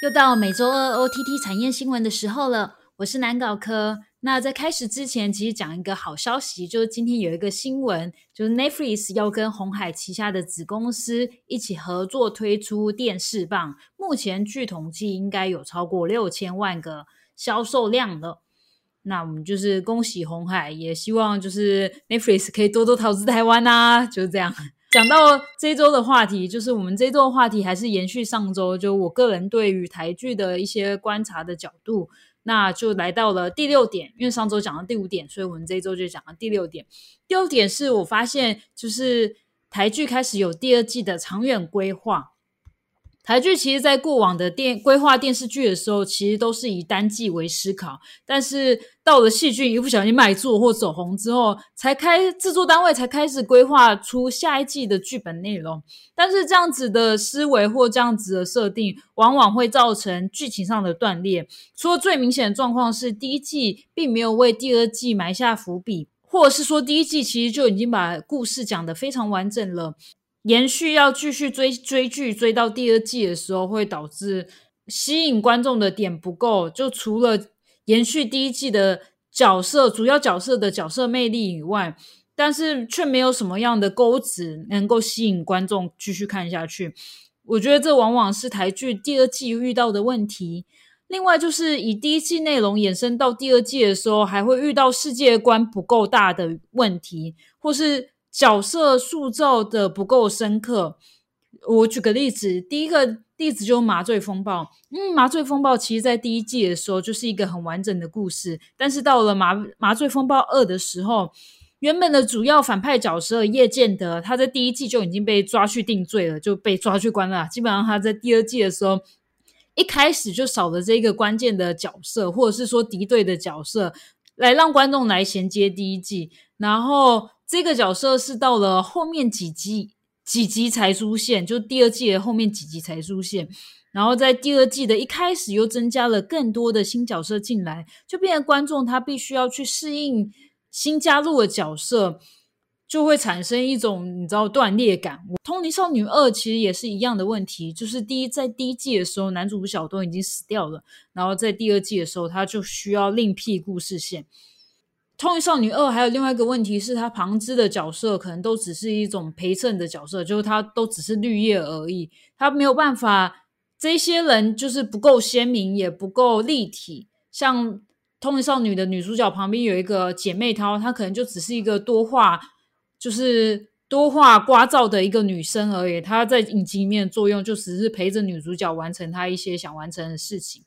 又到每周二 OTT 产业新闻的时候了，我是南搞科。那在开始之前，其实讲一个好消息，就是今天有一个新闻，就是 Netflix 要跟红海旗下的子公司一起合作推出电视棒。目前据统计，应该有超过六千万个销售量了。那我们就是恭喜红海，也希望就是 Netflix 可以多多投资台湾啊，就是这样。讲到这周的话题，就是我们这周的话题还是延续上周，就我个人对于台剧的一些观察的角度，那就来到了第六点。因为上周讲到第五点，所以我们这周就讲到第六点。第六点是我发现，就是台剧开始有第二季的长远规划。台剧其实，在过往的电规划电视剧的时候，其实都是以单季为思考。但是到了戏剧一不小心卖座或走红之后，才开制作单位才开始规划出下一季的剧本内容。但是这样子的思维或这样子的设定，往往会造成剧情上的断裂。说最明显的状况是，第一季并没有为第二季埋下伏笔，或者是说第一季其实就已经把故事讲得非常完整了。延续要继续追追剧，追到第二季的时候，会导致吸引观众的点不够。就除了延续第一季的角色、主要角色的角色魅力以外，但是却没有什么样的钩子能够吸引观众继续看下去。我觉得这往往是台剧第二季遇到的问题。另外，就是以第一季内容延伸到第二季的时候，还会遇到世界观不够大的问题，或是。角色塑造的不够深刻。我举个例子，第一个例子就是《麻醉风暴》。嗯，《麻醉风暴》其实在第一季的时候就是一个很完整的故事，但是到了《麻麻醉风暴二》的时候，原本的主要反派角色叶剑德，他在第一季就已经被抓去定罪了，就被抓去关了。基本上他在第二季的时候，一开始就少了这个关键的角色，或者是说敌对的角色，来让观众来衔接第一季，然后。这个角色是到了后面几集几集才出现，就第二季的后面几集才出现。然后在第二季的一开始又增加了更多的新角色进来，就变成观众他必须要去适应新加入的角色，就会产生一种你知道断裂感。《通灵少女二》其实也是一样的问题，就是第一在第一季的时候男主角都已经死掉了，然后在第二季的时候他就需要另辟故事线。《通灵少女二》还有另外一个问题是，她旁支的角色可能都只是一种陪衬的角色，就是她都只是绿叶而已，她没有办法，这些人就是不够鲜明，也不够立体。像《通灵少女》的女主角旁边有一个姐妹淘，她可能就只是一个多话，就是多话刮噪的一个女生而已。她在影集里面的作用就只是陪着女主角完成她一些想完成的事情。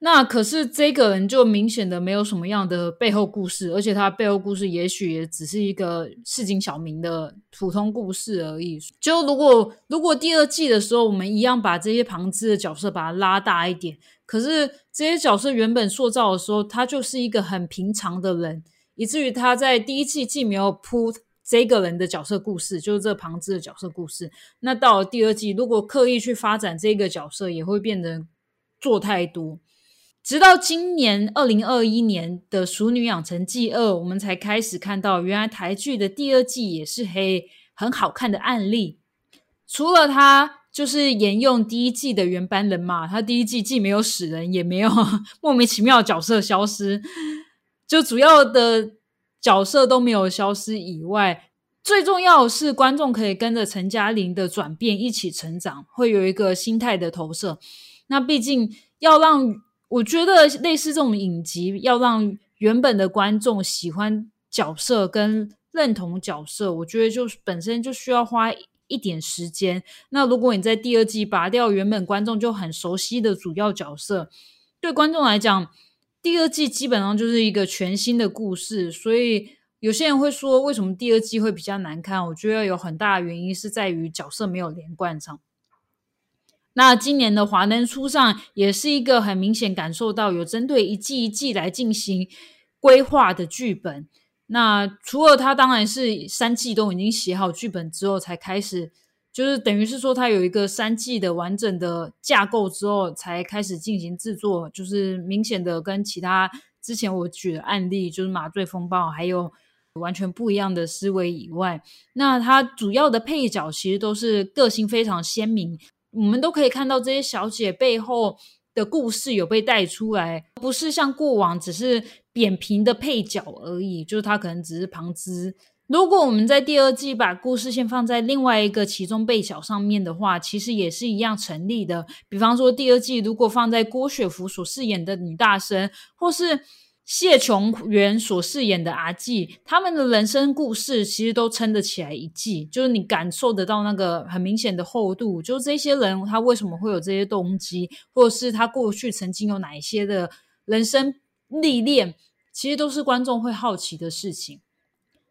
那可是这个人就明显的没有什么样的背后故事，而且他背后故事也许也只是一个市井小民的普通故事而已。就如果如果第二季的时候，我们一样把这些旁支的角色把它拉大一点，可是这些角色原本塑造的时候，他就是一个很平常的人，以至于他在第一季既没有铺这个人的角色故事，就是这旁支的角色故事。那到了第二季，如果刻意去发展这个角色，也会变得做太多。直到今年二零二一年的《熟女养成记二》，我们才开始看到，原来台剧的第二季也是黑很好看的案例。除了他就是沿用第一季的原班人马，他第一季既没有死人，也没有 莫名其妙角色消失，就主要的角色都没有消失以外，最重要是观众可以跟着陈嘉玲的转变一起成长，会有一个心态的投射。那毕竟要让。我觉得类似这种影集，要让原本的观众喜欢角色跟认同角色，我觉得就是本身就需要花一点时间。那如果你在第二季拔掉原本观众就很熟悉的主要角色，对观众来讲，第二季基本上就是一个全新的故事。所以有些人会说，为什么第二季会比较难看？我觉得有很大的原因是在于角色没有连贯上。那今年的华灯初上也是一个很明显感受到有针对一季一季来进行规划的剧本。那除了它当然是三季都已经写好剧本之后才开始，就是等于是说它有一个三季的完整的架构之后才开始进行制作，就是明显的跟其他之前我举的案例，就是麻醉风暴还有完全不一样的思维以外，那他主要的配角其实都是个性非常鲜明。我们都可以看到这些小姐背后的故事有被带出来，不是像过往只是扁平的配角而已，就是她可能只是旁支。如果我们在第二季把故事线放在另外一个其中配角上面的话，其实也是一样成立的。比方说，第二季如果放在郭雪芙所饰演的女大生，或是谢琼元所饰演的阿纪，他们的人生故事其实都撑得起来一季，就是你感受得到那个很明显的厚度。就是这些人他为什么会有这些动机，或者是他过去曾经有哪一些的人生历练，其实都是观众会好奇的事情。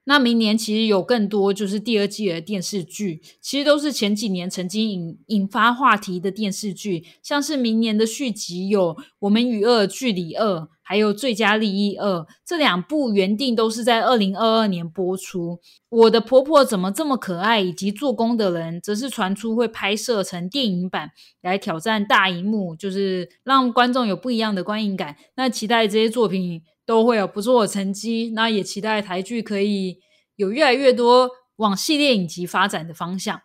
那明年其实有更多就是第二季的电视剧，其实都是前几年曾经引引发话题的电视剧，像是明年的续集有《我们与恶距离二》，还有《最佳利益二》这两部原定都是在二零二二年播出。我的婆婆怎么这么可爱？以及做工的人，则是传出会拍摄成电影版来挑战大荧幕，就是让观众有不一样的观影感。那期待这些作品。都会有不错的成绩，那也期待台剧可以有越来越多往系列影集发展的方向。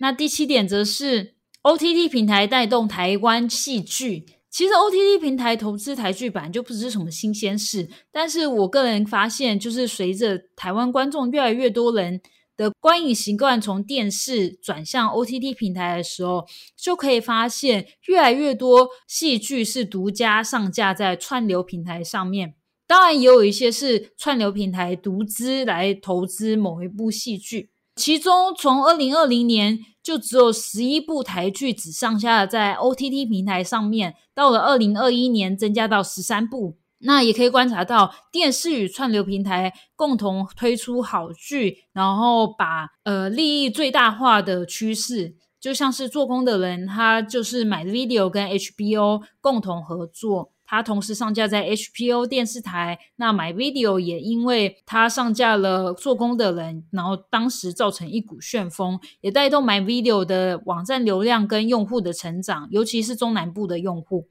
那第七点则是 OTT 平台带动台湾戏剧。其实 OTT 平台投资台剧本就不是什么新鲜事，但是我个人发现，就是随着台湾观众越来越多人的观影习惯从电视转向 OTT 平台的时候，就可以发现越来越多戏剧是独家上架在串流平台上面。当然，也有一些是串流平台独资来投资某一部戏剧，其中从二零二零年就只有十一部台剧只上下在 OTT 平台上面，到了二零二一年增加到十三部。那也可以观察到电视与串流平台共同推出好剧，然后把呃利益最大化的趋势，就像是做工的人，他就是买 video 跟 HBO 共同合作。它同时上架在 HBO 电视台，那 MyVideo 也因为它上架了做工的人，然后当时造成一股旋风，也带动 MyVideo 的网站流量跟用户的成长，尤其是中南部的用户。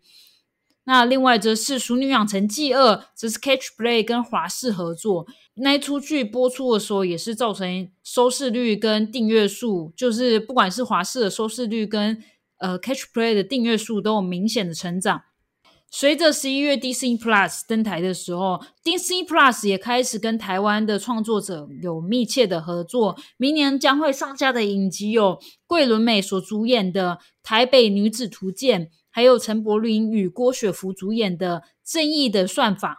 那另外则是《熟女养成记二》，则是 Catch Play 跟华视合作，那一出剧播出的时候，也是造成收视率跟订阅数，就是不管是华视的收视率跟呃 Catch Play 的订阅数都有明显的成长。随着十一月 Disney Plus 登台的时候，Disney Plus 也开始跟台湾的创作者有密切的合作。明年将会上架的影集有桂纶镁所主演的《台北女子图鉴》，还有陈柏霖与郭雪芙主演的《正义的算法》。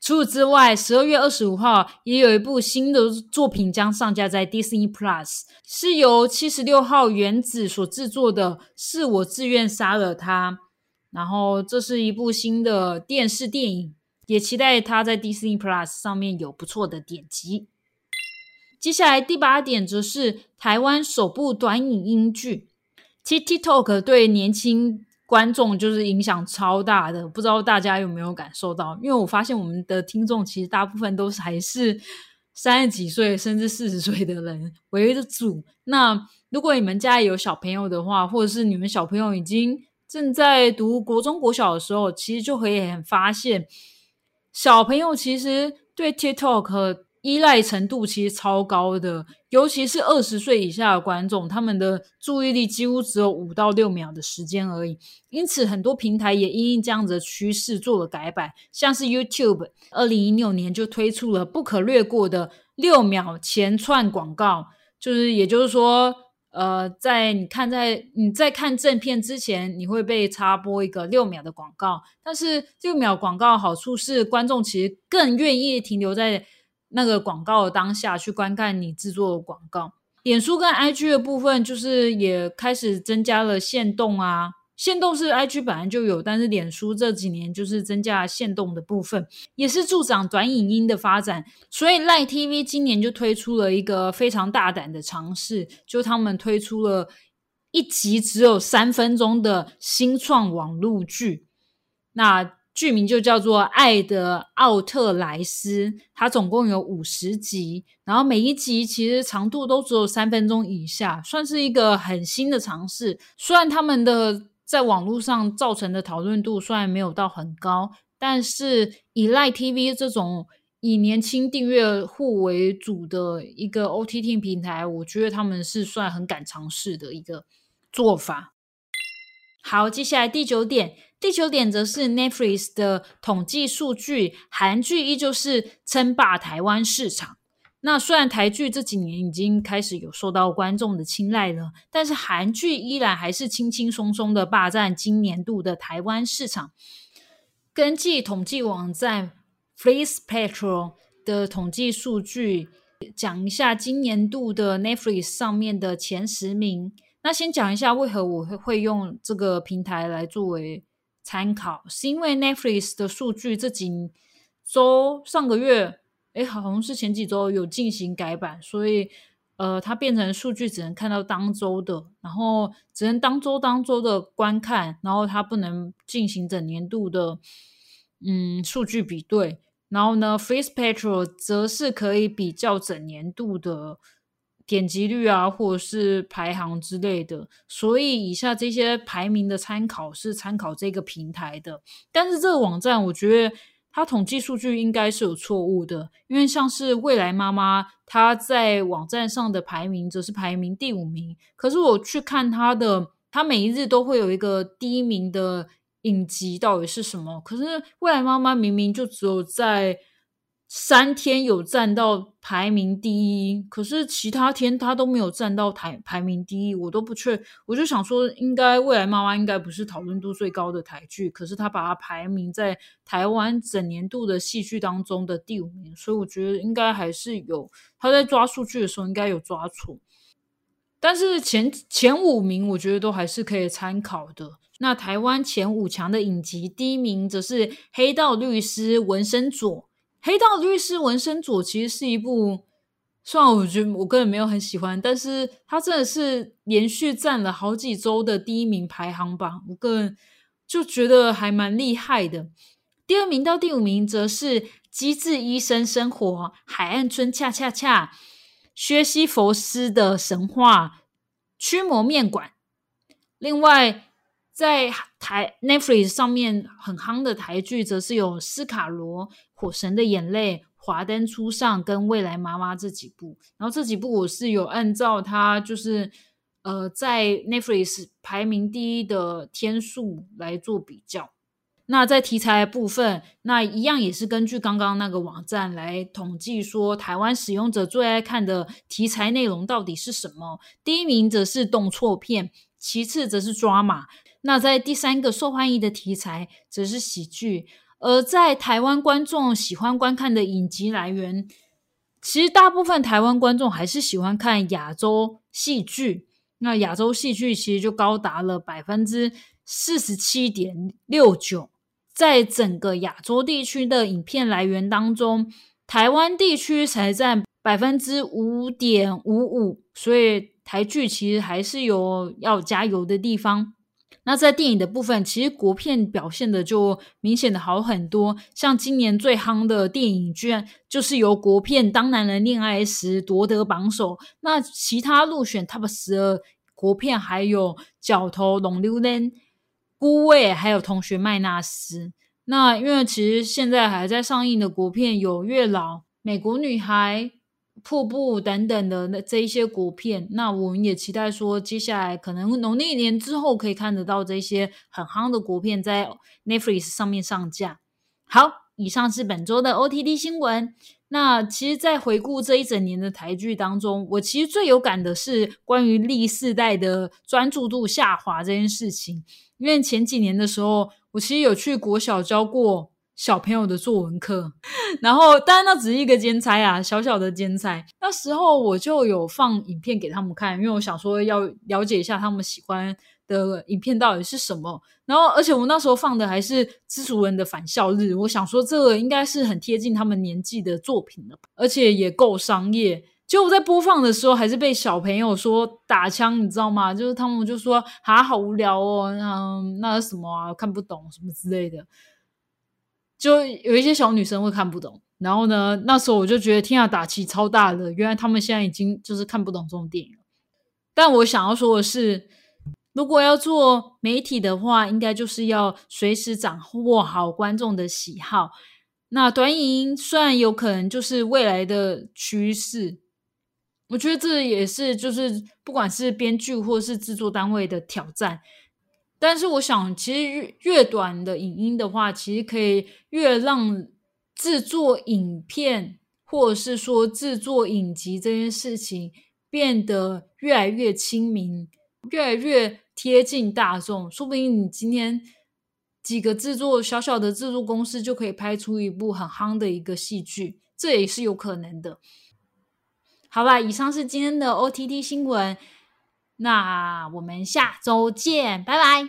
除此之外，十二月二十五号也有一部新的作品将上架在 Disney Plus，是由七十六号原子所制作的，《是我自愿杀了他》。然后，这是一部新的电视电影，也期待它在 Disney Plus 上面有不错的点击。接下来第八点则是台湾首部短影音剧。TikTok 对年轻观众就是影响超大的，不知道大家有没有感受到？因为我发现我们的听众其实大部分都是还是三十几岁甚至四十岁的人为主。那如果你们家里有小朋友的话，或者是你们小朋友已经正在读国中、国小的时候，其实就可以很发现，小朋友其实对 TikTok 依赖程度其实超高的，尤其是二十岁以下的观众，他们的注意力几乎只有五到六秒的时间而已。因此，很多平台也因应这样子的趋势做了改版，像是 YouTube，二零一六年就推出了不可略过的六秒前串广告，就是也就是说。呃，在你看在你在看正片之前，你会被插播一个六秒的广告。但是六秒广告好处是，观众其实更愿意停留在那个广告的当下去观看你制作的广告。脸书跟 IG 的部分，就是也开始增加了限动啊。限动是 IG 本来就有，但是脸书这几年就是增加限动的部分，也是助长短影音的发展。所以赖 TV 今年就推出了一个非常大胆的尝试，就他们推出了一集只有三分钟的新创网络剧，那剧名就叫做《爱的奥特莱斯》，它总共有五十集，然后每一集其实长度都只有三分钟以下，算是一个很新的尝试。虽然他们的在网络上造成的讨论度虽然没有到很高，但是以赖 TV 这种以年轻订阅户为主的一个 OTT 平台，我觉得他们是算很敢尝试的一个做法。好，接下来第九点，第九点则是 Netflix 的统计数据，韩剧依旧是称霸台湾市场。那虽然台剧这几年已经开始有受到观众的青睐了，但是韩剧依然还是轻轻松松的霸占今年度的台湾市场。根据统计网站 Freeze Petrol 的统计数据，讲一下今年度的 Netflix 上面的前十名。那先讲一下为何我会会用这个平台来作为参考，是因为 Netflix 的数据这几周上个月。哎，好像是前几周有进行改版，所以呃，它变成数据只能看到当周的，然后只能当周当周的观看，然后它不能进行整年度的嗯数据比对。然后呢，Face Petrol 则是可以比较整年度的点击率啊，或者是排行之类的。所以以下这些排名的参考是参考这个平台的，但是这个网站我觉得。他统计数据应该是有错误的，因为像是未来妈妈，她在网站上的排名则是排名第五名。可是我去看她的，她每一日都会有一个第一名的影集，到底是什么？可是未来妈妈明明就只有在。三天有占到排名第一，可是其他天他都没有占到台排名第一，我都不确。我就想说，应该未来妈妈应该不是讨论度最高的台剧，可是他把它排名在台湾整年度的戏剧当中的第五名，所以我觉得应该还是有他在抓数据的时候应该有抓错。但是前前五名我觉得都还是可以参考的。那台湾前五强的影集，第一名则是《黑道律师》文森佐。《黑道律师纹身佐》其实是一部，虽然我觉得我个人没有很喜欢，但是它真的是连续占了好几周的第一名排行榜，我个人就觉得还蛮厉害的。第二名到第五名则是《机智医生生活》《海岸村恰恰恰》《薛西佛斯的神话》《驱魔面馆》。另外，在台 Netflix 上面很夯的台剧，则是有《斯卡罗》《火神的眼泪》《华灯初上》跟《未来妈妈》这几部。然后这几部我是有按照它就是呃在 Netflix 排名第一的天数来做比较。那在题材部分，那一样也是根据刚刚那个网站来统计，说台湾使用者最爱看的题材内容到底是什么。第一名则是动作片，其次则是抓马。那在第三个受欢迎的题材则是喜剧，而在台湾观众喜欢观看的影集来源，其实大部分台湾观众还是喜欢看亚洲戏剧。那亚洲戏剧其实就高达了百分之四十七点六九，在整个亚洲地区的影片来源当中，台湾地区才占百分之五点五五，所以台剧其实还是有要加油的地方。那在电影的部分，其实国片表现的就明显的好很多。像今年最夯的电影，居然就是由国片《当男人恋爱时》夺得榜首。那其他入选 Top 十二国片还有《角头》《龙溜人》《孤味》还有《同学麦纳斯》。那因为其实现在还在上映的国片有《月老》《美国女孩》。瀑布等等的那这一些国片，那我们也期待说，接下来可能农历年之后可以看得到这些很夯的国片在 Netflix 上面上架。好，以上是本周的 OTT 新闻。那其实，在回顾这一整年的台剧当中，我其实最有感的是关于历世代的专注度下滑这件事情，因为前几年的时候，我其实有去国小教过。小朋友的作文课，然后当然那只是一个兼差啊，小小的兼差。那时候我就有放影片给他们看，因为我想说要了解一下他们喜欢的影片到底是什么。然后，而且我那时候放的还是知足人的返校日，我想说这个应该是很贴近他们年纪的作品了，而且也够商业。结果在播放的时候，还是被小朋友说打枪，你知道吗？就是他们就说啊，好无聊哦，嗯，那什么啊，看不懂什么之类的。就有一些小女生会看不懂，然后呢，那时候我就觉得天啊，打击超大的。原来他们现在已经就是看不懂这种电影了。但我想要说的是，如果要做媒体的话，应该就是要随时掌握好观众的喜好。那短影音虽然有可能就是未来的趋势，我觉得这也是就是不管是编剧或是制作单位的挑战。但是我想，其实越越短的影音的话，其实可以越让制作影片或者是说制作影集这件事情变得越来越亲民，越来越贴近大众。说不定你今天几个制作小小的制作公司就可以拍出一部很夯的一个戏剧，这也是有可能的。好吧，以上是今天的 OTT 新闻。那我们下周见，拜拜。